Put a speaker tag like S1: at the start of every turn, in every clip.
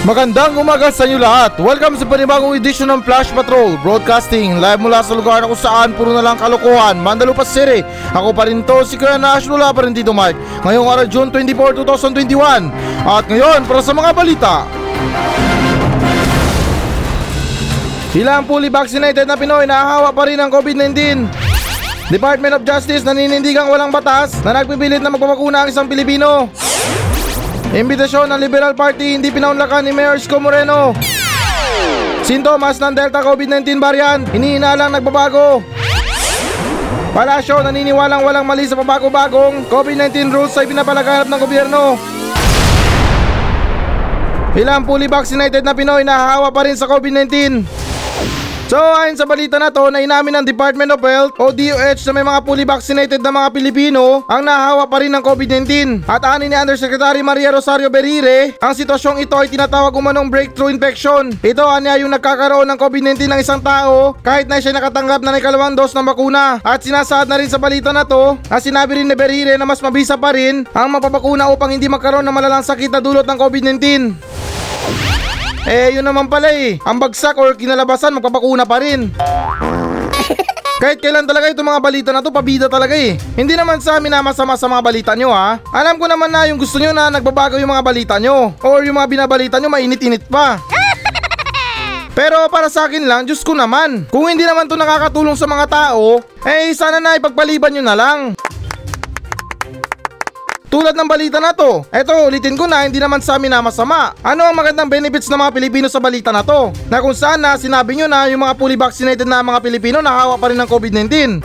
S1: Magandang umaga sa inyo lahat. Welcome sa panibagong edisyon ng Flash Patrol Broadcasting live mula sa lugar na kung saan puro na lang kalokohan, Mandalupa City. Ako pa rin to, si Kuya Nash, wala pa rin dito Mike. Ngayong araw June 24, 2021. At ngayon, para sa mga balita. Ilang fully vaccinated na Pinoy nahahawa pa rin ng COVID-19. Department of Justice naninindigang walang batas na nagpipilit na magpapakuna ang isang Pilipino. Imbitasyon ng Liberal Party hindi pinaunlakan ni Mayor Isko Moreno. Sintomas ng Delta COVID-19 variant, hinihinalang nagbabago. Palasyo naniniwalang walang mali sa pabago-bagong COVID-19 rules ay pinapalaganap ng gobyerno. Ilang fully vaccinated na Pinoy nahahawa pa rin sa COVID-19. So ayon sa balita na to na inamin ng Department of Health o DOH na may mga fully vaccinated na mga Pilipino ang nahawa pa rin ng COVID-19. At ani ni Undersecretary Maria Rosario Berire, ang sitwasyong ito ay tinatawag umanong breakthrough infection. Ito anya yung nagkakaroon ng COVID-19 ng isang tao kahit na siya nakatanggap na ng ikalawang dose ng bakuna. At sinasaad na rin sa balita na to na sinabi rin ni Berire na mas mabisa pa rin ang mapapakuna upang hindi magkaroon ng malalang sakit na dulot ng COVID-19. Eh, yun naman pala eh. Ang bagsak or kinalabasan, magpapakuna pa rin. Kahit kailan talaga itong mga balita na to, pabida talaga eh. Hindi naman sa amin na masama sa mga balita nyo ha. Alam ko naman na yung gusto nyo na nagbabago yung mga balita nyo. Or yung mga binabalita nyo mainit-init pa. Pero para sa akin lang, Diyos ko naman. Kung hindi naman to nakakatulong sa mga tao, eh sana na ipagpaliban nyo na lang. Tulad ng balita na to, eto ulitin ko na hindi naman sa amin na masama. Ano ang magandang benefits ng mga Pilipino sa balita na to? Na kung saan na sinabi nyo na yung mga fully vaccinated na mga Pilipino nakahawa pa rin ng COVID-19.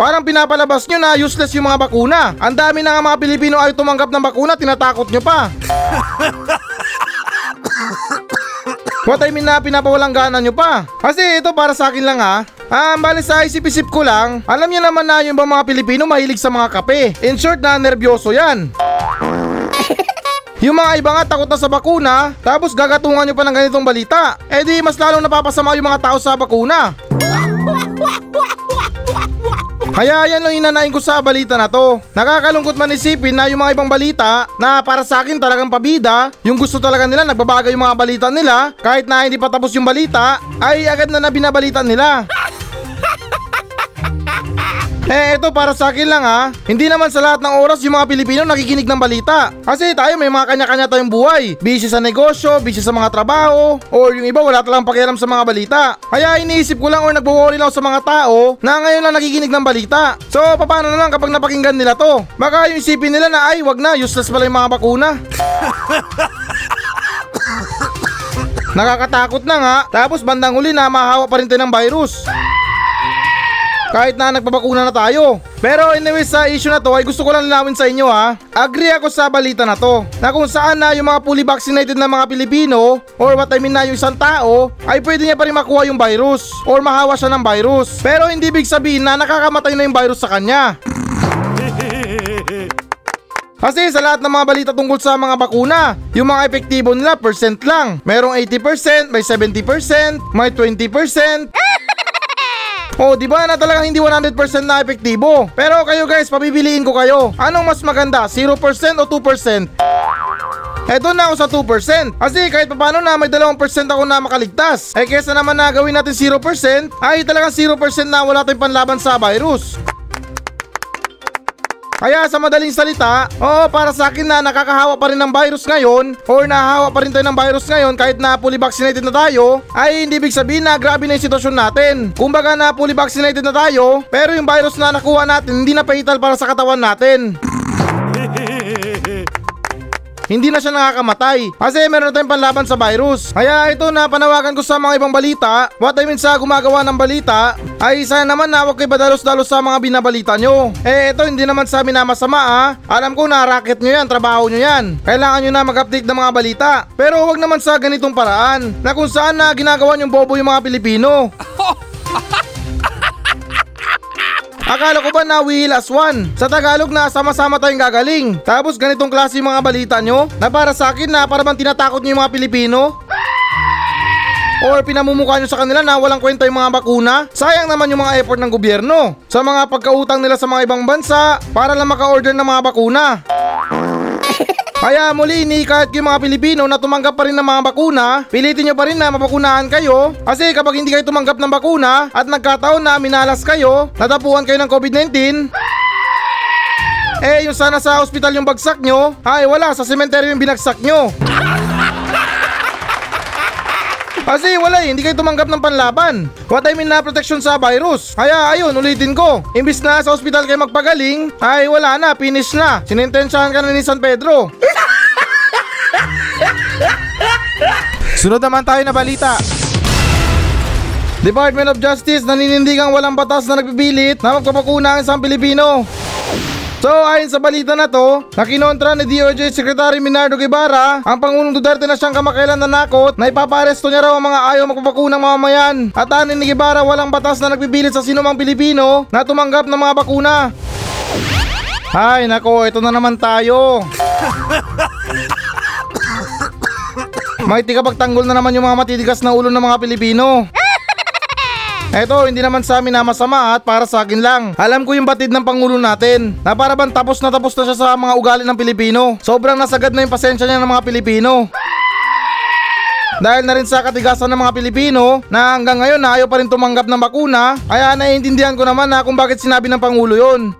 S1: Parang pinapalabas nyo na useless yung mga bakuna. Ang dami na nga mga Pilipino ay tumanggap ng bakuna, tinatakot nyo pa. What I mean na pinapawalang gana nyo pa. Kasi ito para sa akin lang ha. Ah, bali sa isip-isip ko lang, alam niyo naman na yung bang mga Pilipino mahilig sa mga kape. In short na nervyoso yan. Yung mga iba nga takot na sa bakuna, tapos gagatungan nyo pa ng ganitong balita. Eh di mas lalong napapasama yung mga tao sa bakuna. Kaya yan lang inanain ko sa balita na to. Nakakalungkot man isipin na yung mga ibang balita na para sa akin talagang pabida, yung gusto talaga nila nagbabago yung mga balita nila, kahit na hindi pa tapos yung balita, ay agad na nabinabalita nila. Eh, ito para sa akin lang ha. Hindi naman sa lahat ng oras yung mga Pilipino nakikinig ng balita. Kasi tayo may mga kanya-kanya tayong buhay. Busy sa negosyo, busy sa mga trabaho, or yung iba wala talang pakialam sa mga balita. Kaya iniisip ko lang or nagwo-worry lang sa mga tao na ngayon lang nakikinig ng balita. So, paano na lang kapag napakinggan nila to? Baka yung isipin nila na ay wag na, useless pala yung mga bakuna. Nakakatakot na nga, tapos bandang huli na mahawa pa rin tayo ng virus. Kahit na nagpapakuna na tayo. Pero anyway sa issue na to ay gusto ko lang linawin sa inyo ha. Agree ako sa balita na to. Na kung saan na yung mga fully vaccinated na mga Pilipino or what I mean na yung isang tao ay pwede niya pa rin makuha yung virus or mahawa siya ng virus. Pero hindi big sabihin na nakakamatay na yung virus sa kanya. Kasi sa lahat ng mga balita tungkol sa mga bakuna, yung mga epektibo nila percent lang. Merong 80%, may 70%, may 20%. Oh, di ba na talagang hindi 100% na epektibo? Pero kayo guys, pabibiliin ko kayo. Anong mas maganda, 0% o 2%? Eto na ako sa 2%. Kasi kahit paano na may 2% ako na makaligtas. Eh kesa naman na gawin natin 0%, ay talagang 0% na wala tayong panlaban sa virus. Kaya sa madaling salita, oo para sa akin na nakakahawa pa rin ng virus ngayon or nahahawa pa rin tayo ng virus ngayon kahit na fully vaccinated na tayo ay hindi ibig sabihin na grabe na yung sitwasyon natin. Kumbaga na fully vaccinated na tayo pero yung virus na nakuha natin hindi na fatal para sa katawan natin. Hindi na siya nakakamatay kasi meron na tayong panlaban sa virus. Kaya ito na panawagan ko sa mga ibang balita, what I mean sa gumagawa ng balita, ay sana naman na huwag kayo badalos-dalos sa mga binabalita nyo. Eh ito hindi naman sa amin na masama ha. Alam ko na racket nyo yan, trabaho nyo yan. Kailangan nyo na mag-update ng mga balita. Pero huwag naman sa ganitong paraan na kung saan na ginagawa nyong bobo yung mga Pilipino. Akala ko ba na we heal one? Sa Tagalog na sama-sama tayong gagaling. Tapos ganitong klase yung mga balita nyo na para sa akin na para bang tinatakot nyo yung mga Pilipino? Or pinamumukha nyo sa kanila na walang kwenta yung mga bakuna? Sayang naman yung mga effort ng gobyerno sa mga pagkautang nila sa mga ibang bansa para lang maka-order ng mga bakuna. Kaya muli inikahit ko yung mga Pilipino na tumanggap pa rin ng mga bakuna, pilitin nyo pa rin na mabakunahan kayo kasi kapag hindi kayo tumanggap ng bakuna at nagkataon na minalas kayo, natapuan kayo ng COVID-19, eh yung sana sa ospital yung bagsak nyo, ay wala, sa sementeryo yung binagsak nyo. Kasi wala eh, hindi kayo tumanggap ng panlaban. What I mean na protection sa virus. Kaya ayun, ulitin ko. Imbis na sa ospital kayo magpagaling, ay wala na, finish na. Sinintensyahan ka na ni San Pedro. Sunod naman tayo na balita. Department of Justice naninindigang walang batas na nagpipilit na magpapakuna ang isang Pilipino. So ayon sa balita na to, nakinontra ni DOJ Secretary Minardo Guevara ang Pangulong Duterte na siyang kamakailan nanakot na ipaparesto niya raw ang mga ayaw magpapakunang mamamayan. At anin ni Guevara walang batas na nagpipilit sa sinumang Pilipino na tumanggap ng mga bakuna. Ay nako, ito na naman tayo. May tikapagtanggol na naman yung mga matitigas na ulo ng mga Pilipino. Eto, hindi naman sa amin na masama at para sa akin lang. Alam ko yung batid ng Pangulo natin na para bang tapos na tapos na siya sa mga ugali ng Pilipino. Sobrang nasagad na yung pasensya niya ng mga Pilipino. Dahil na rin sa katigasan ng mga Pilipino na hanggang ngayon na ayaw pa rin tumanggap ng bakuna, kaya naiintindihan ko naman na kung bakit sinabi ng Pangulo yon.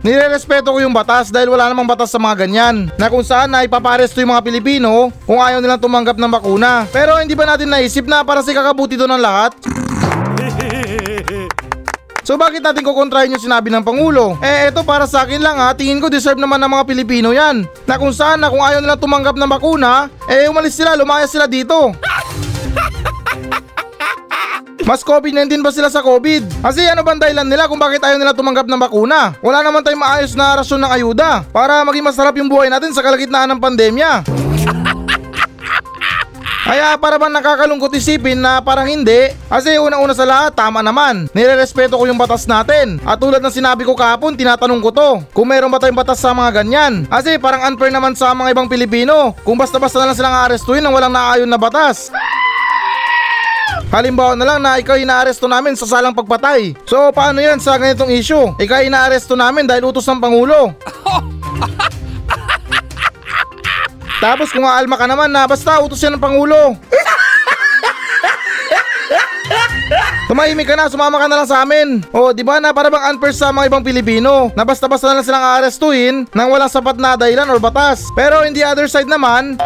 S1: Nirerespeto ko yung batas dahil wala namang batas sa mga ganyan na kung saan na ipaparesto yung mga Pilipino kung ayaw nilang tumanggap ng bakuna. Pero hindi ba natin naisip na para sa kakabuti doon ng lahat? So bakit natin kukontrahin yung sinabi ng Pangulo? Eh eto para sa akin lang ha, tingin ko deserve naman ng mga Pilipino yan. Na kung saan na kung ayaw nilang tumanggap ng bakuna, eh umalis sila, lumayas sila dito. Mas COVID-19 ba sila sa COVID? Kasi ano bang dahilan nila kung bakit ayaw nila tumanggap ng bakuna? Wala naman tayong maayos na rasyon ng ayuda para maging masarap yung buhay natin sa kalagitnaan ng pandemya. Kaya para bang nakakalungkot isipin na parang hindi Kasi unang-una sa lahat tama naman Nirerespeto ko yung batas natin At tulad ng sinabi ko kahapon tinatanong ko to Kung meron ba tayong batas sa mga ganyan Kasi parang unfair naman sa mga ibang Pilipino Kung basta-basta na lang silang aarestuin ng walang naayon na batas Halimbawa na lang na ikaw inaaresto namin sa salang pagpatay. So paano yan sa ganitong issue? Ikaw inaaresto namin dahil utos ng Pangulo. Tapos kung aalma ka naman na basta utos yan ng Pangulo. Tumahimik ka na, sumama ka na lang sa amin. O, di ba na para bang unfair sa mga ibang Pilipino na basta-basta na lang silang aarestuin nang walang sapat na dahilan or batas. Pero in the other side naman,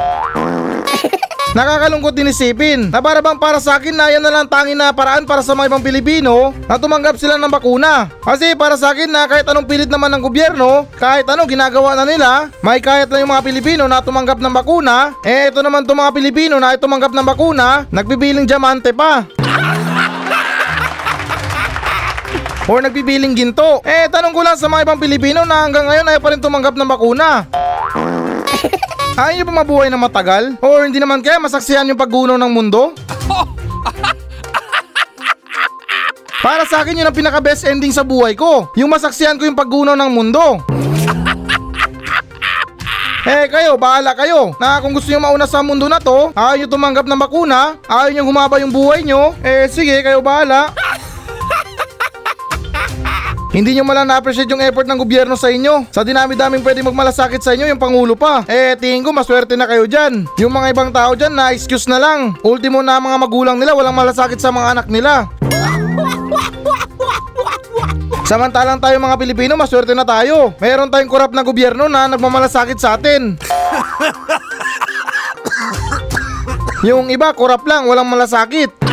S1: Nakakalungkot din isipin na para bang para sa akin na yan na lang tanging na paraan para sa mga ibang Pilipino na tumanggap sila ng bakuna. Kasi para sa akin na kahit anong pilit naman ng gobyerno, kahit anong ginagawa na nila, may kahit na yung mga Pilipino na tumanggap ng bakuna, eh ito naman itong mga Pilipino na tumanggap ng bakuna, nagbibiling diamante pa. Or nagbibiling ginto. Eh tanong ko lang sa mga ibang Pilipino na hanggang ngayon ay pa rin tumanggap ng bakuna. Ayaw niyo ba mabuhay ng matagal? Or hindi naman kaya masaksihan yung paggunaw ng mundo? Para sa akin yun ang pinaka best ending sa buhay ko. Yung masaksihan ko yung paggunaw ng mundo. Eh kayo, bahala kayo na kung gusto nyo mauna sa mundo na to, ayaw nyo tumanggap ng bakuna, ayaw nyo humaba yung buhay nyo, eh sige, kayo bahala. Hindi nyo malang na-appreciate yung effort ng gobyerno sa inyo. Sa dinami-daming pwede magmalasakit sa inyo, yung Pangulo pa. Eh, tingin ko maswerte na kayo dyan. Yung mga ibang tao dyan na excuse na lang. Ultimo na mga magulang nila walang malasakit sa mga anak nila. Samantalang tayo mga Pilipino, maswerte na tayo. Meron tayong korap na gobyerno na nagmamalasakit sa atin. yung iba, korap lang, walang malasakit.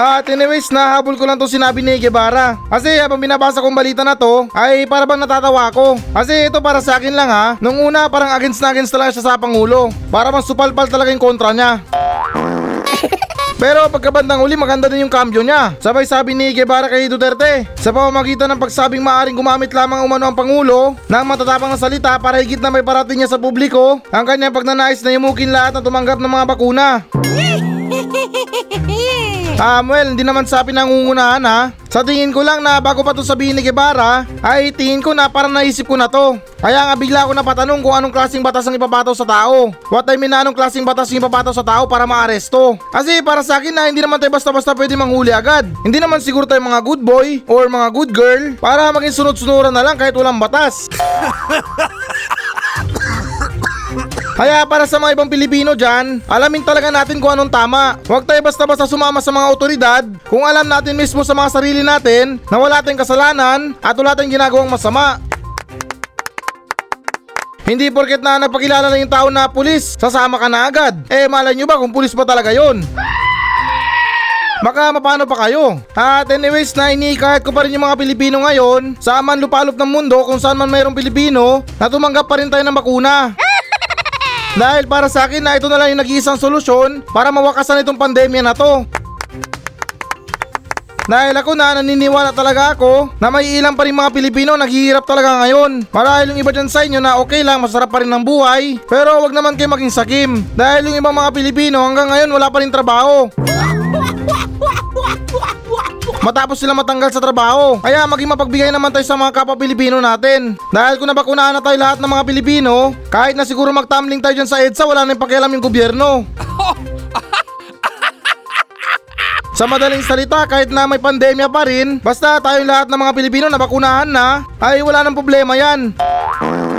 S1: At anyways, nahabol ko lang to sinabi ni Guevara. Kasi habang binabasa kong balita na to, ay para bang natatawa ako. Kasi ito para sa akin lang ha. Nung una, parang against na against talaga siya sa Pangulo. Para bang supalpal talaga yung kontra niya. Pero pagkabandang uli maganda din yung cambio niya. Sabay sabi ni Guevara kay Duterte, sa pamamagitan ng pagsabing maaring gumamit lamang umano ang Pangulo ng matatapang na salita para higit na may parating niya sa publiko ang kanyang pagnanais na imukin lahat na tumanggap ng mga bakuna. Um, well, hindi naman sa pinangungunahan ha. Sa tingin ko lang na bago pa to sabihin ni Guevara, ay tingin ko na parang naisip ko na to. Kaya nga bigla ako napatanong kung anong klaseng batas ang ipapataw sa tao. What I mean na anong klaseng batas yung ipapataw sa tao para maaresto. Kasi para sa akin na hindi naman tayo basta-basta pwede manghuli agad. Hindi naman siguro tayo mga good boy or mga good girl para maging sunod-sunuran na lang kahit walang batas. Kaya para sa mga ibang Pilipino dyan, alamin talaga natin kung anong tama. Huwag tayo basta-basta sumama sa mga otoridad kung alam natin mismo sa mga sarili natin na wala tayong kasalanan at wala tayong ginagawang masama. Hindi porket na napakilala na yung tao na pulis, sasama ka na agad. Eh malay nyo ba kung pulis pa talaga yon? Baka mapano pa kayo? At anyways na inikahit ko pa rin yung mga Pilipino ngayon sa man lupalop ng mundo kung saan man mayroong Pilipino na tumanggap pa rin tayo ng bakuna. Dahil para sa akin na ito na lang yung nag-iisang solusyon para mawakasan itong pandemya na to. Dahil ako na naniniwala talaga ako na may ilang pa rin mga Pilipino naghihirap talaga ngayon. Marahil yung iba dyan sa inyo na okay lang, masarap pa rin ang buhay. Pero wag naman kayo maging sakim. Dahil yung ibang mga Pilipino hanggang ngayon wala pa rin trabaho. Matapos sila matanggal sa trabaho. Kaya maging mapagbigay naman tayo sa mga kapwa Pilipino natin. Dahil kung nabakunahan na tayo lahat ng mga Pilipino, kahit na siguro magtumbling tayo dyan sa EDSA, wala na yung pakialam yung gobyerno. Sa madaling salita, kahit na may pandemya pa rin, basta tayong lahat ng mga Pilipino na bakunahan na, ay wala nang problema yan.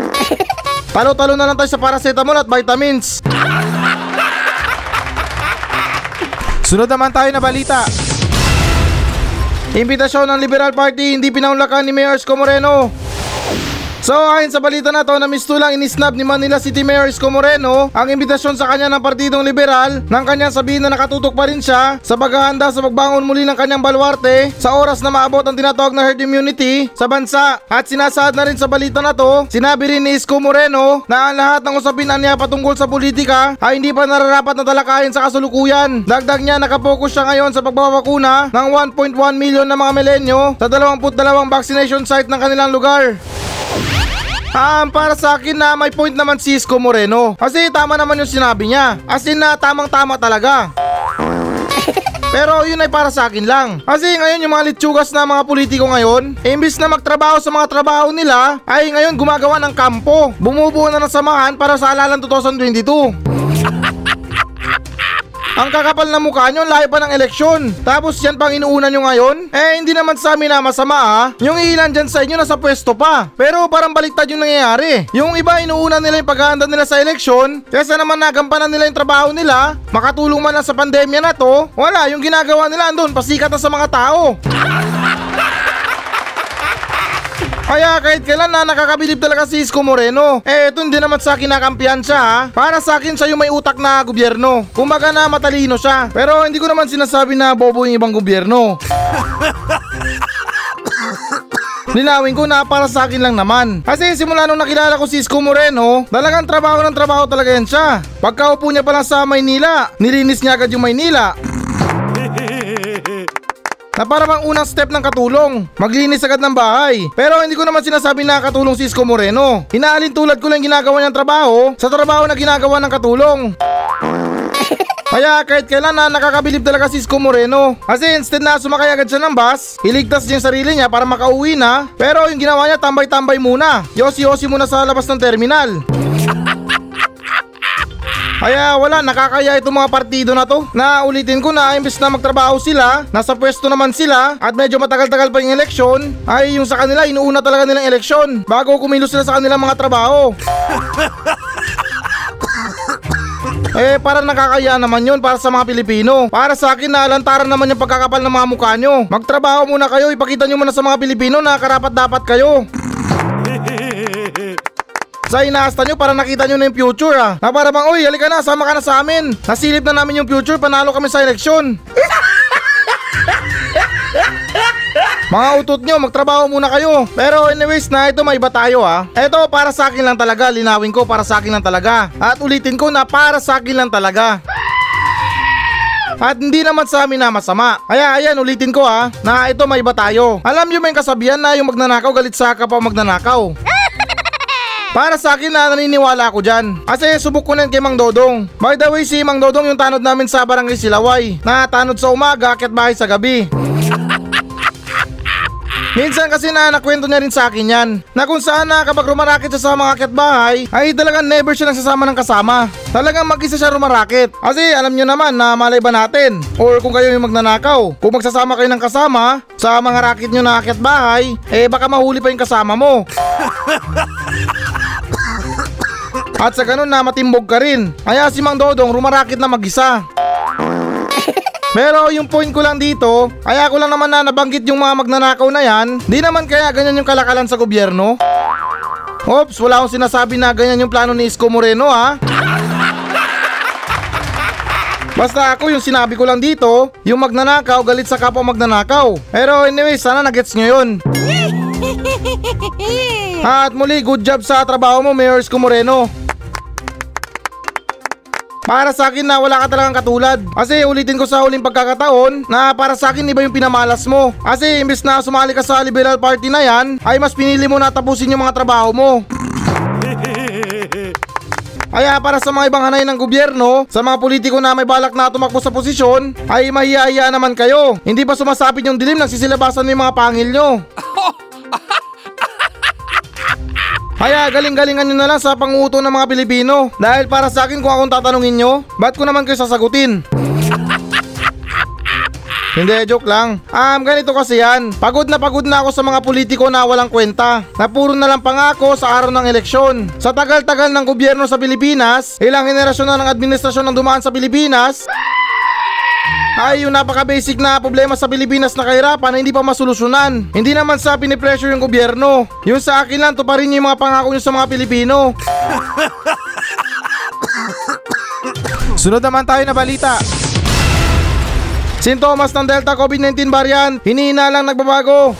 S1: Talo-talo na lang tayo sa paracetamol at vitamins. Sunod naman tayo na balita. Imbitasyon ng Liberal Party hindi pinaunlakan ni Mayor Isko Moreno. So ayon sa balita na to na mistulang inisnab ni Manila City Mayor Isko Moreno ang imbitasyon sa kanya ng Partidong Liberal nang kanyang sabihin na nakatutok pa rin siya sa paghahanda sa pagbangon muli ng kanyang baluarte sa oras na maabot ang tinatawag na herd immunity sa bansa. At sinasaad na rin sa balita na to, sinabi rin ni Isko Moreno na ang lahat ng usapin niya patungkol sa politika ay hindi pa nararapat na talakayin sa kasulukuyan. Dagdag niya nakapokus siya ngayon sa pagbabakuna ng 1.1 million na mga milenyo sa 22 vaccination site ng kanilang lugar. Um, para sa akin na may point naman si Isko Moreno. Kasi tama naman yung sinabi niya. As in na tamang tama talaga. Pero yun ay para sa akin lang. Kasi ngayon yung mga litsugas na mga politiko ngayon, imbis na magtrabaho sa mga trabaho nila, ay ngayon gumagawa ng kampo. Bumubuo na ng samahan para sa halalan 2022. Ang kakapal na mukha nyo, layo pa ng eleksyon. Tapos yan pang inuuna nyo ngayon? Eh, hindi naman sa amin na masama ha. Yung ilan dyan sa inyo nasa pwesto pa. Pero parang baliktad yung nangyayari. Yung iba inuuna nila yung paghahanda nila sa eleksyon, kesa naman nagampanan nila yung trabaho nila, makatulong man lang sa pandemya na to, wala, yung ginagawa nila andun, pasikat na sa mga tao. Kaya kahit kailan na nakakabilib talaga si Isko Moreno. Eh ito hindi naman sa akin nakampiyan siya ha. Para sa akin siya yung may utak na gobyerno. Kumbaga na matalino siya. Pero hindi ko naman sinasabi na bobo yung ibang gobyerno. Linawin ko na para sa akin lang naman. Kasi simula nung nakilala ko si Isko Moreno, talagang trabaho ng trabaho talaga yan siya. Pagkaupo niya pa lang sa Maynila, nilinis niya agad yung Maynila. Na para bang unang step ng katulong, maglinis agad ng bahay. Pero hindi ko naman sinasabi na katulong si Isko Moreno. Hinaalin tulad ko lang ginagawa niyang trabaho sa trabaho na ginagawa ng katulong. Kaya kahit kailan na nakakabilib talaga si Isko Moreno. Kasi instead na sumakay agad siya ng bus, iligtas niya yung sarili niya para makauwi na. Pero yung ginawa niya tambay-tambay muna. Yosi-yosi muna sa labas ng terminal. Kaya wala, nakakaya itong mga partido na to. Na ulitin ko na imbes na magtrabaho sila, nasa pwesto naman sila, at medyo matagal-tagal pa yung eleksyon, ay yung sa kanila, inuuna talaga nilang eleksyon, bago kumilos sila sa kanilang mga trabaho. Eh, parang nakakaya naman yun para sa mga Pilipino. Para sa akin, naalantaran naman yung pagkakapal ng mga mukha nyo. Magtrabaho muna kayo, ipakita nyo muna sa mga Pilipino na karapat dapat kayo. Sa inaasta nyo para nakita nyo na yung future ah. Na para bang, uy, halika na, sama ka na sa amin. Nasilip na namin yung future, panalo kami sa eleksyon. Mga utot nyo, magtrabaho muna kayo. Pero anyways na, ito may iba tayo ha. Ito para sa akin lang talaga, linawin ko para sa akin lang talaga. At ulitin ko na para sa akin lang talaga. At hindi naman sa amin na masama. Kaya ayan, ulitin ko ha, na ito may iba tayo. Alam nyo may kasabihan na yung magnanakaw galit sa kapwa magnanakaw. Para sa akin na naniniwala ako dyan. Kasi subok ko na kay Mang Dodong. By the way, si Mang Dodong yung tanod namin sa barangay Silaway. Na tanod sa umaga, akit bahay sa gabi. Minsan kasi na nakwento niya rin sa akin yan na kung saan na kapag rumarakit siya sa mga akit ay talagang never siya nagsasama ng kasama. Talagang mag-isa siya rumarakit. Kasi alam nyo naman na malay ba natin or kung kayo yung magnanakaw. Kung magsasama kayo ng kasama sa mga racket nyo na akit eh baka mahuli pa yung kasama mo. At sa ganun na matimbog ka rin. Kaya si Mang Dodong rumarakit na mag-isa. Pero yung point ko lang dito, kaya ko lang naman na nabanggit yung mga magnanakaw na yan, di naman kaya ganyan yung kalakalan sa gobyerno? Oops, wala akong sinasabi na ganyan yung plano ni Isko Moreno ha. Basta ako yung sinabi ko lang dito, yung magnanakaw galit sa kapwa magnanakaw. Pero anyway, sana nagets nyo yun. At muli, good job sa trabaho mo, Mayor Isko Moreno. Para sa akin na wala ka talagang katulad. Kasi ulitin ko sa huling pagkakataon na para sa akin iba yung pinamalas mo. Kasi imbes na sumali ka sa Liberal Party na yan, ay mas pinili mo na tapusin yung mga trabaho mo. Kaya para sa mga ibang hanay ng gobyerno, sa mga politiko na may balak na tumakbo sa posisyon, ay mahihiya naman kayo. Hindi pa sumasapit yung dilim, nagsisilabasan mo yung mga pangil nyo. Kaya galing-galingan nyo na lang sa panguto ng mga Pilipino. Dahil para sa akin kung akong tatanungin nyo, ba't ko naman kayo sasagutin? Hindi, joke lang. Um, ganito kasi yan. Pagod na pagod na ako sa mga politiko na walang kwenta. Na puro na lang pangako sa araw ng eleksyon. Sa tagal-tagal ng gobyerno sa Pilipinas, ilang henerasyon na ng administrasyon ang dumaan sa Pilipinas, ay yung napaka-basic na problema sa Pilipinas na kahirapan na hindi pa masolusyonan. Hindi naman sa pinipressure yung gobyerno. Yung sa akin lang, tuparin niyo yung mga pangako niyo sa mga Pilipino. Sunod naman tayo na balita. Sintomas ng Delta COVID-19 variant, hinihina lang nagbabago.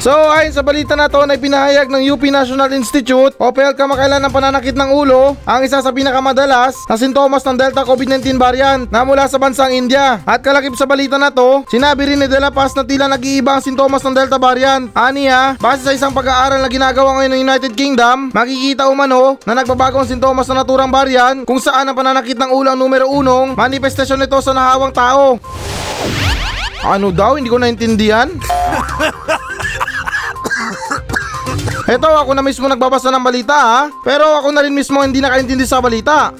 S1: So ayon sa balita na to na pinahayag ng UP National Institute o PEL kamakailan ng pananakit ng ulo ang isa sa pinakamadalas na sintomas ng Delta COVID-19 variant na mula sa bansang India. At kalakip sa balita na to, sinabi rin ni De La Paz na tila nag-iiba ang sintomas ng Delta variant. Aniya, base sa isang pag-aaral na ginagawa ngayon ng United Kingdom, makikita umano na nagbabago ang sintomas ng naturang variant kung saan ang pananakit ng ulo ang numero unong manifestasyon nito sa nahawang tao. Ano daw? Hindi ko naintindihan. Eto, ako na mismo nagbabasa ng balita ha. Pero ako na rin mismo hindi nakaintindi sa balita.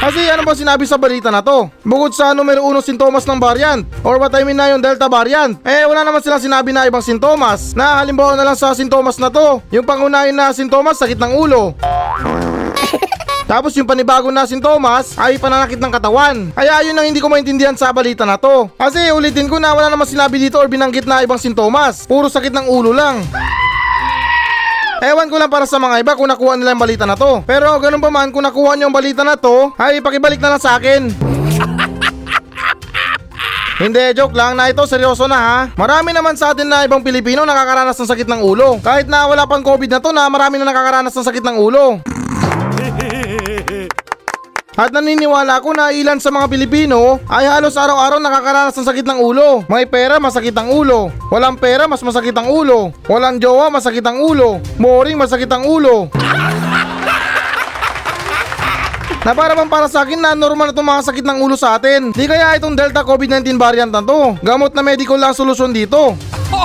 S1: Kasi ano ba sinabi sa balita na to? Bukod sa numero uno sintomas ng variant or what I mean na yung Delta variant, eh wala naman silang sinabi na ibang sintomas na halimbawa na lang sa sintomas na to. Yung pangunahin na sintomas, sakit ng ulo. Tapos yung panibago na sintomas ay pananakit ng katawan. Kaya yun ang hindi ko maintindihan sa balita na to. Kasi ulitin ko na wala naman sinabi dito or binanggit na ibang sintomas. Puro sakit ng ulo lang. Ewan ko lang para sa mga iba kung nakuha nila yung balita na to. Pero ganun pa man kung nakuha nyo yung balita na to, ay pakibalik na lang sa akin. Hindi, joke lang na ito, seryoso na ha. Marami naman sa atin na ibang Pilipino nakakaranas ng sakit ng ulo. Kahit na wala pang COVID na to na marami na nakakaranas ng sakit ng ulo. At naniniwala ako na ilan sa mga Pilipino ay halos araw-araw nakakaranas ng sakit ng ulo. May pera, masakit ang ulo. Walang pera, mas masakit ang ulo. Walang jowa, masakit ang ulo. Boring, masakit ang ulo. Na para bang para sa akin na normal na itong mga sakit ng ulo sa atin. Di kaya itong Delta COVID-19 variant na to. Gamot na medical lang solusyon dito.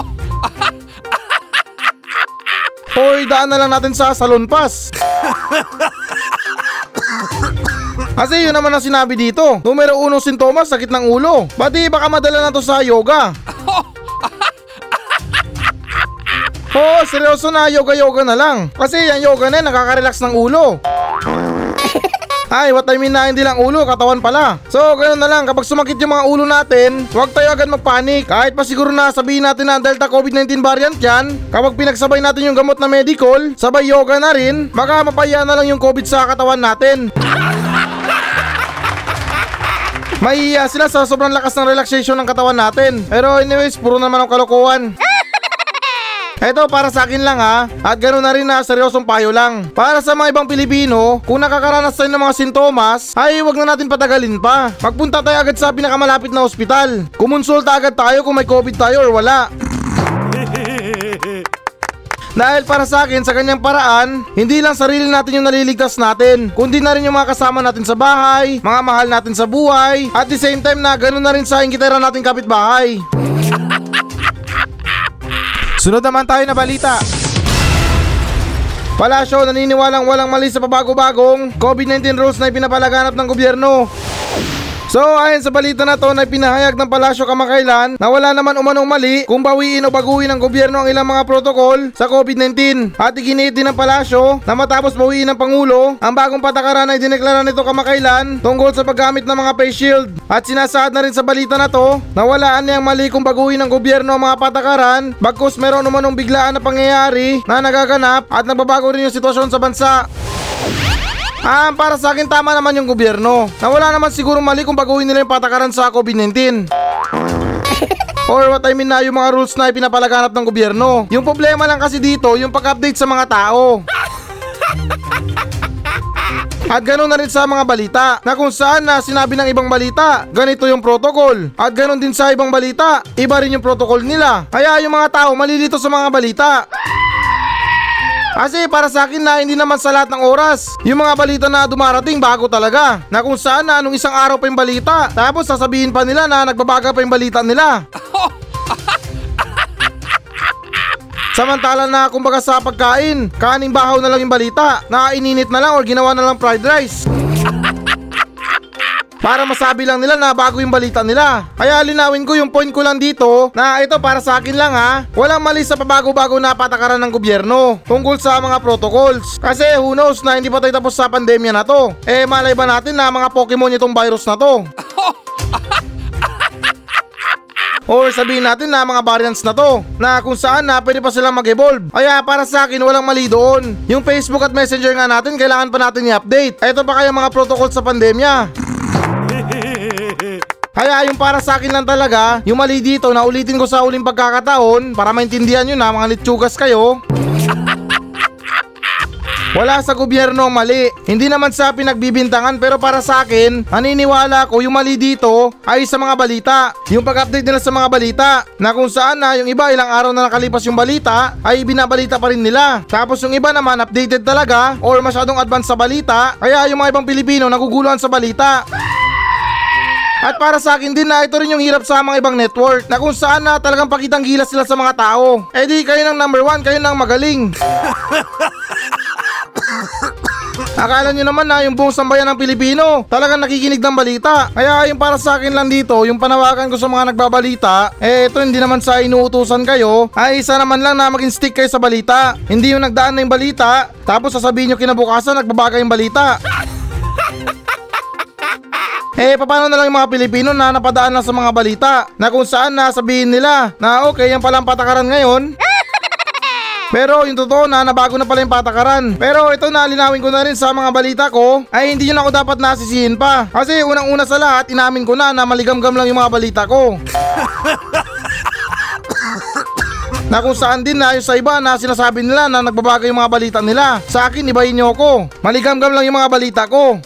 S1: Hoy, daan na lang natin sa salon pass. Kasi yun naman ang sinabi dito. Numero uno sintomas, sakit ng ulo. Pati baka madala na to sa yoga. Oo, seryoso na yoga-yoga na lang. Kasi ang yoga na nakaka-relax ng ulo. Ay, what I mean na hindi lang ulo, katawan pala. So, ganoon na lang, kapag sumakit yung mga ulo natin, huwag tayo agad magpanik. Kahit pa siguro na sabihin natin na Delta COVID-19 variant yan, kapag pinagsabay natin yung gamot na medical, sabay yoga na rin, baka mapaya na lang yung COVID sa katawan natin. Mahihiya sila sa sobrang lakas ng relaxation ng katawan natin. Pero anyways, puro naman ang kalokohan. Eto para sa akin lang ha, at ganoon na rin na seryosong payo lang. Para sa mga ibang Pilipino, kung nakakaranas tayo ng mga sintomas, ay huwag na natin patagalin pa. Magpunta tayo agad sa pinakamalapit na ospital. Kumonsulta agad tayo kung may COVID tayo or wala. Dahil para sa akin, sa ganyang paraan, hindi lang sarili natin yung naliligtas natin, kundi na rin yung mga kasama natin sa bahay, mga mahal natin sa buhay, at the same time na ganun na rin sa ingitera nating kapitbahay. Sunod naman tayo na balita. Palasyo naniniwalang walang mali sa pabago-bagong COVID-19 rules na ipinapalaganap ng gobyerno. So ayon sa balita na to na pinahayag ng palasyo kamakailan na wala naman umanong mali kung bawiin o baguhin ng gobyerno ang ilang mga protokol sa COVID-19. At iginiit ng palasyo na matapos bawiin ng Pangulo ang bagong patakaran ay dineklara nito kamakailan tungkol sa paggamit ng mga face shield. At sinasaad na rin sa balita na to na walaan niyang mali kung baguhin ng gobyerno ang mga patakaran bagkus meron umanong biglaan na pangyayari na nagaganap at nagbabago rin yung sitwasyon sa bansa. Ah, para sa akin tama naman yung gobyerno. Na wala naman siguro mali kung baguhin nila yung patakaran sa COVID-19. Or what I mean na yung mga rules na ipinapalaganap ng gobyerno. Yung problema lang kasi dito, yung pag-update sa mga tao. At ganoon na rin sa mga balita na kung saan na sinabi ng ibang balita, ganito yung protocol. At ganoon din sa ibang balita, iba rin yung protocol nila. Kaya yung mga tao malilito sa mga balita. Kasi para sa akin na hindi naman sa lahat ng oras. Yung mga balita na dumarating bago talaga. Na kung saan na anong isang araw pa yung balita. Tapos sasabihin pa nila na nagbabaga pa yung balita nila. Samantala na kumbaga sa pagkain, kaning bahaw na lang yung balita. Na ininit na lang or ginawa na lang fried rice. Para masabi lang nila na bago yung balita nila. Kaya linawin ko yung point ko lang dito na ito para sa akin lang ha. Walang mali sa pabago-bago na patakaran ng gobyerno tungkol sa mga protocols. Kasi who knows na hindi pa tayo tapos sa pandemya na to. Eh malay ba natin na mga Pokemon itong virus na to? Or sabihin natin na mga variants na to na kung saan na pwede pa silang mag-evolve. Kaya para sa akin walang mali doon. Yung Facebook at Messenger nga natin kailangan pa natin i-update. Ito pa kaya mga protocol sa pandemya. Kaya yung para sa akin lang talaga, yung mali dito na ulitin ko sa uling pagkakataon para maintindihan nyo na mga litsugas kayo. Wala sa gobyerno ang mali. Hindi naman sa pinagbibintangan pero para sa akin, naniniwala ko yung mali dito ay sa mga balita. Yung pag-update nila sa mga balita na kung saan na yung iba ilang araw na nakalipas yung balita ay binabalita pa rin nila. Tapos yung iba naman updated talaga or masyadong advance sa balita kaya yung mga ibang Pilipino naguguluhan sa balita. At para sa akin din na ito rin yung hirap sa mga ibang network na kung saan na talagang pakitang gilas sila sa mga tao. Eh di kayo ng number one, kayo ng magaling. Akala nyo naman na yung buong sambayan ng Pilipino talagang nakikinig ng balita. Kaya yung para sa akin lang dito, yung panawagan ko sa mga nagbabalita, eh ito hindi naman sa inuutusan kayo, ay isa naman lang na maging stick kayo sa balita. Hindi yung nagdaan na yung balita, tapos sasabihin nyo kinabukasan nagbabaga yung balita. Eh, paano na lang yung mga Pilipino na napadaan na sa mga balita na kung saan na sabihin nila na okay, yan pala ang patakaran ngayon. Pero yung totoo na nabago na pala yung patakaran. Pero ito na linawin ko na rin sa mga balita ko ay hindi yun ako dapat nasisihin pa. Kasi unang-una sa lahat, inamin ko na na maligamgam lang yung mga balita ko. na kung saan din na yung sa iba na sinasabi nila na nagbabago yung mga balita nila. Sa akin, ibahin nyo ko. Maligamgam lang yung mga balita ko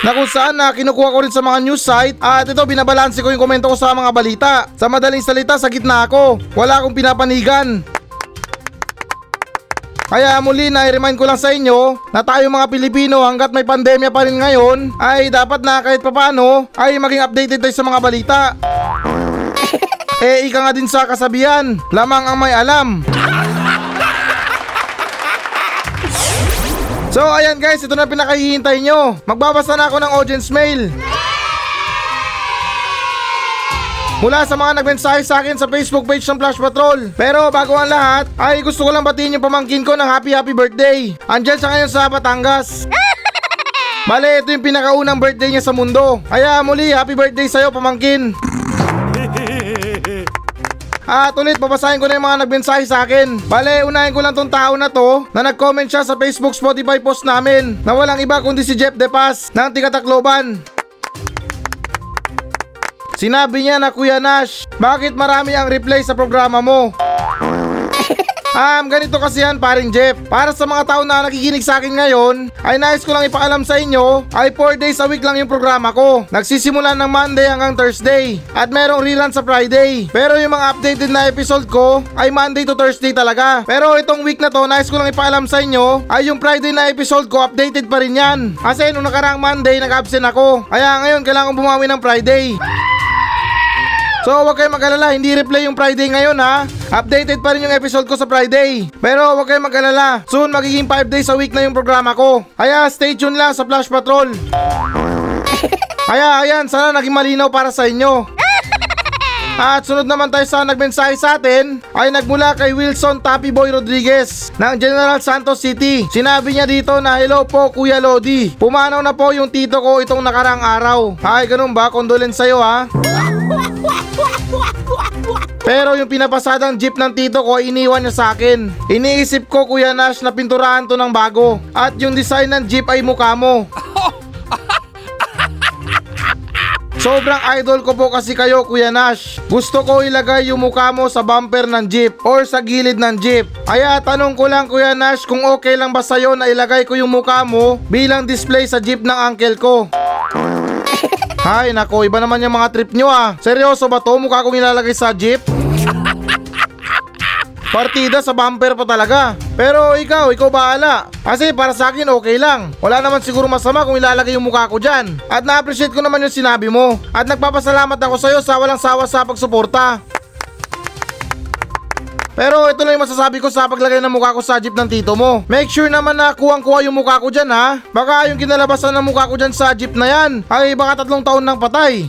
S1: na kung saan na kinukuha ko rin sa mga news site at ito binabalanse ko yung komento ko sa mga balita. Sa madaling salita, sa gitna ako. Wala akong pinapanigan. Kaya muli na i-remind ko lang sa inyo na tayo mga Pilipino hanggat may pandemya pa rin ngayon ay dapat na kahit papano ay maging updated tayo sa mga balita. eh ika nga din sa kasabihan, lamang ang may alam. So ayan guys, ito na pinakahihintay nyo. Magbabasa na ako ng audience mail. Mula sa mga nagmensahe sa akin sa Facebook page ng Flash Patrol. Pero bago ang lahat, ay gusto ko lang batiin yung pamangkin ko ng happy happy birthday. Andyan siya ngayon sa Batangas. Bale, ito yung pinakaunang birthday niya sa mundo. Kaya muli, happy birthday sa'yo pamangkin. At ulit, babasahin ko na yung mga nagmensahe sa akin. Bale, unahin ko lang tong tao na to na nag-comment siya sa Facebook Spotify post namin na walang iba kundi si Jeff Depas ng Tigatakloban. Sinabi niya na Kuya Nash, bakit marami ang replay sa programa mo? Um, ganito kasi yan paring Jeff. Para sa mga tao na nakikinig sa akin ngayon, ay nais ko lang ipaalam sa inyo, ay 4 days a week lang yung programa ko. Nagsisimula ng Monday hanggang Thursday. At merong rerun sa Friday. Pero yung mga updated na episode ko, ay Monday to Thursday talaga. Pero itong week na to, nais ko lang ipaalam sa inyo, ay yung Friday na episode ko, updated pa rin yan. Kasi nung nakaraang Monday, nag-absent ako. Kaya ngayon, kailangan bumawi ng Friday. So huwag kayong mag-alala, hindi replay yung Friday ngayon ha. Updated pa rin yung episode ko sa Friday. Pero huwag kayong mag-alala, soon magiging 5 days a week na yung programa ko. Kaya stay tuned lang sa Flash Patrol. Kaya ayan, sana naging malinaw para sa inyo. At sunod naman tayo sa nagmensahe sa atin ay nagmula kay Wilson Tapi Boy Rodriguez ng General Santos City. Sinabi niya dito na hello po Kuya Lodi. Pumanaw na po yung tito ko itong nakarang araw. Ay ganun ba? Condolence sa'yo ha. Pero yung pinapasadang jeep ng tito ko iniwan niya sa akin. Iniisip ko Kuya Nash na pinturahan to ng bago. At yung design ng jeep ay mukha mo. Sobrang idol ko po kasi kayo Kuya Nash. Gusto ko ilagay yung mukha mo sa bumper ng jeep or sa gilid ng jeep. Kaya tanong ko lang Kuya Nash kung okay lang ba sa'yo na ilagay ko yung mukha mo bilang display sa jeep ng uncle ko. Hay nako, iba naman yung mga trip nyo ah. Seryoso ba to? Mukha kong ilalagay sa jeep? Partida sa bumper pa talaga. Pero ikaw, ikaw bahala. Kasi para sa akin okay lang. Wala naman siguro masama kung ilalagay yung mukha ko dyan. At na-appreciate ko naman yung sinabi mo. At nagpapasalamat ako sa'yo sa walang sawa sa pagsuporta. Pero ito lang yung masasabi ko sa paglagay ng mukha ko sa jeep ng tito mo. Make sure naman na kuwang-kuha yung mukha ko dyan ha. Baka yung kinalabasan ng mukha ko dyan sa jeep na yan ay baka tatlong taon nang patay.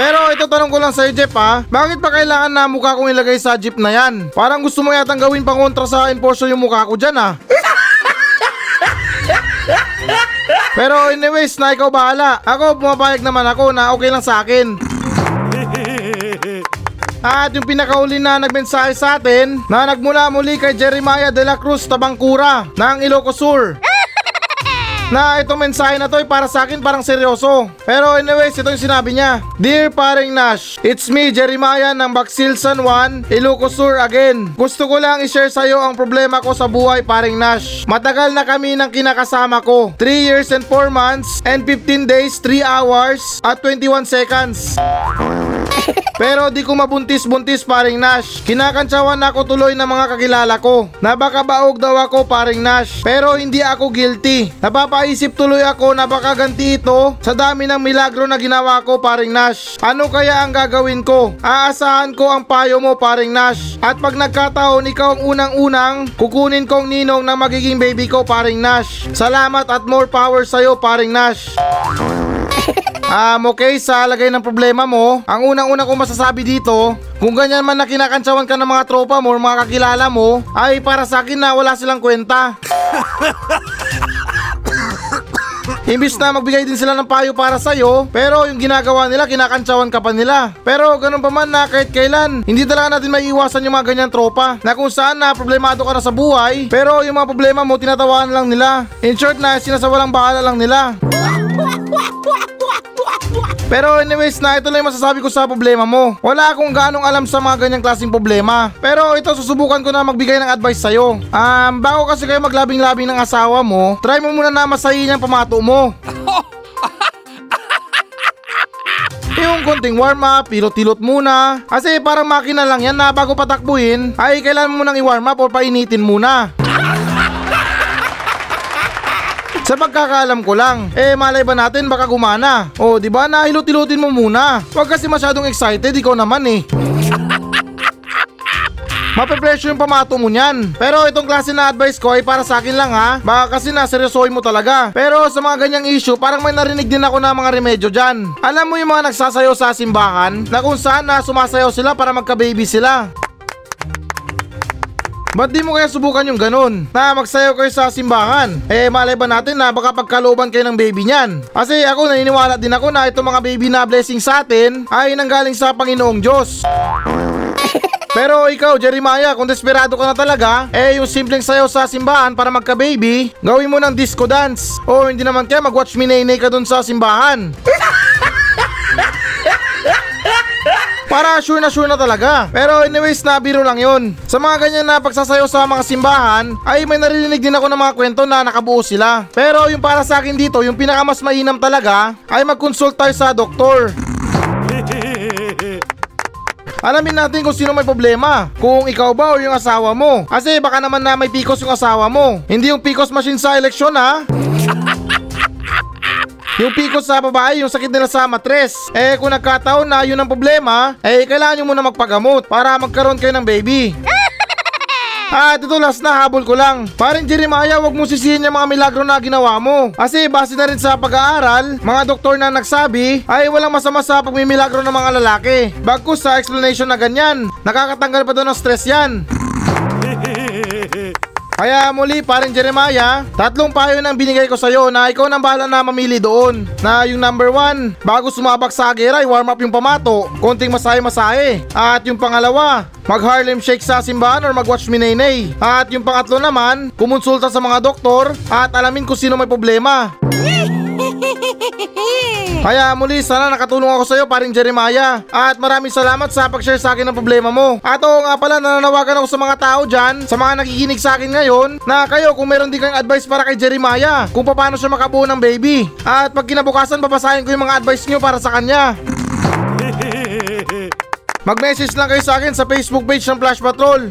S1: Pero ito tanong ko lang sa'yo Jeff ha, bakit pa kailangan na mukha kong ilagay sa jeep na yan? Parang gusto mo yatang gawin pang kontra sa enforcer yung mukha ko dyan ha. Pero anyways, na ikaw bahala. Ako, pumapayag naman ako na okay lang sa akin. At yung pinakauli na nagmensahe sa atin na nagmula muli kay Jeremiah de la Cruz Tabangkura ng Ilocos Sur. Na itong mensahe na to ay para sa akin parang seryoso. Pero anyways, ito yung sinabi niya. Dear paring Nash, it's me Jeremiah ng Baksilsan 1, Ilocos Sur again. Gusto ko lang i-share sa'yo ang problema ko sa buhay paring Nash. Matagal na kami ng kinakasama ko. 3 years and 4 months and 15 days, 3 hours at 21 seconds. Pero di ko mabuntis-buntis paring Nash. Kinakantsawan ako tuloy ng mga kakilala ko. Na baka baog daw ako paring Nash. Pero hindi ako guilty. Napapaisip tuloy ako na baka ganti ito sa dami ng milagro na ginawa ko paring Nash. Ano kaya ang gagawin ko? Aasahan ko ang payo mo paring Nash. At pag nagkataon ikaw ang unang-unang, kukunin kong ninong na magiging baby ko paring Nash. Salamat at more power sa'yo paring Nash. Um, okay, sa lagay ng problema mo, ang unang-una kong masasabi dito, kung ganyan man na kinakantsawan ka ng mga tropa mo or mga kakilala mo, ay para sa akin na wala silang kwenta. Imbis na magbigay din sila ng payo para sa'yo, pero yung ginagawa nila, kinakantsawan ka pa nila. Pero ganun pa man na kahit kailan, hindi talaga natin maiiwasan yung mga ganyan tropa, na kung saan na problemado ka na sa buhay, pero yung mga problema mo, tinatawaan lang nila. In short na, sinasawalang bahala lang nila. Pero anyways na ito lang yung masasabi ko sa problema mo. Wala akong ganong alam sa mga ganyang klaseng problema. Pero ito susubukan ko na magbigay ng advice sa'yo. Um, bago kasi kayo maglabing-labing ng asawa mo, try mo muna na masahin ang pamato mo. Yung konting warm up, pilot-tilot muna. Kasi parang makina lang yan na bago patakbuhin, ay kailangan mo nang i-warm up o painitin muna. Sa pagkakaalam ko lang, eh malay ba natin baka gumana? O di ba nahilot-hilutin mo muna. Huwag kasi masyadong excited, ikaw naman eh. Mape-pressure yung pamato mo niyan. Pero itong klase na advice ko ay para sa akin lang ha. Baka kasi naseryosohin mo talaga. Pero sa mga ganyang issue, parang may narinig din ako na mga remedyo dyan. Alam mo yung mga nagsasayaw sa simbahan, na kung saan na sumasayaw sila para magka-baby sila. Ba't di mo kaya subukan yung ganun? Na magsayaw kayo sa simbahan? Eh malay ba natin na baka pagkalooban kayo ng baby niyan? Kasi ako naniniwala din ako na itong mga baby na blessing sa atin ay nanggaling sa Panginoong Diyos. Pero ikaw, Jeremiah, kung desperado ka na talaga, eh yung simpleng sayaw sa simbahan para magka-baby, gawin mo ng disco dance. O hindi naman kaya mag-watch me ka dun sa simbahan. Para sure na sure na talaga. Pero anyways na biro lang yun. Sa mga ganyan na pagsasayaw sa mga simbahan, ay may narinig din ako ng mga kwento na nakabuo sila. Pero yung para sa akin dito, yung pinaka mas mainam talaga, ay mag-consult tayo sa doktor. Alamin natin kung sino may problema. Kung ikaw ba o yung asawa mo. Kasi baka naman na may pikos yung asawa mo. Hindi yung pikos machine sa eleksyon ha. Yung pikos sa babae, yung sakit nila sa matres. Eh kung nagkataon na yun ang problema, eh kailangan nyo muna magpagamot para magkaroon kayo ng baby. Ah, ito last na habol ko lang. Parin Jeremiah, wag mo sisihin yung mga milagro na ginawa mo. Kasi base na rin sa pag-aaral, mga doktor na nagsabi ay walang masama sa pagmimilagro ng mga lalaki. Bagkus sa explanation na ganyan, nakakatanggal pa doon ng stress yan. Kaya muli, parin Jeremiah, tatlong payo na ang binigay ko sa'yo na ikaw nang bahala na mamili doon. Na yung number one, bago sumabak sa agera, warm up yung pamato, konting masahe-masahe. At yung pangalawa, mag Harlem Shake sa simbahan or mag-watch Minay At yung pangatlo naman, kumonsulta sa mga doktor at alamin kung sino may problema. Kaya muli sana nakatulong ako sa iyo paring Jeremiah. At maraming salamat sa pag-share sa akin ng problema mo. At oo nga pala nananawagan ako sa mga tao dyan Sa mga nakikinig sa akin ngayon Na kayo kung meron din kayong advice para kay Jeremiah Kung paano siya makabuo ng baby. At pag kinabukasan babasahin ko yung mga advice niyo para sa kanya. Mag-message lang kayo sa akin sa Facebook page ng Flash Patrol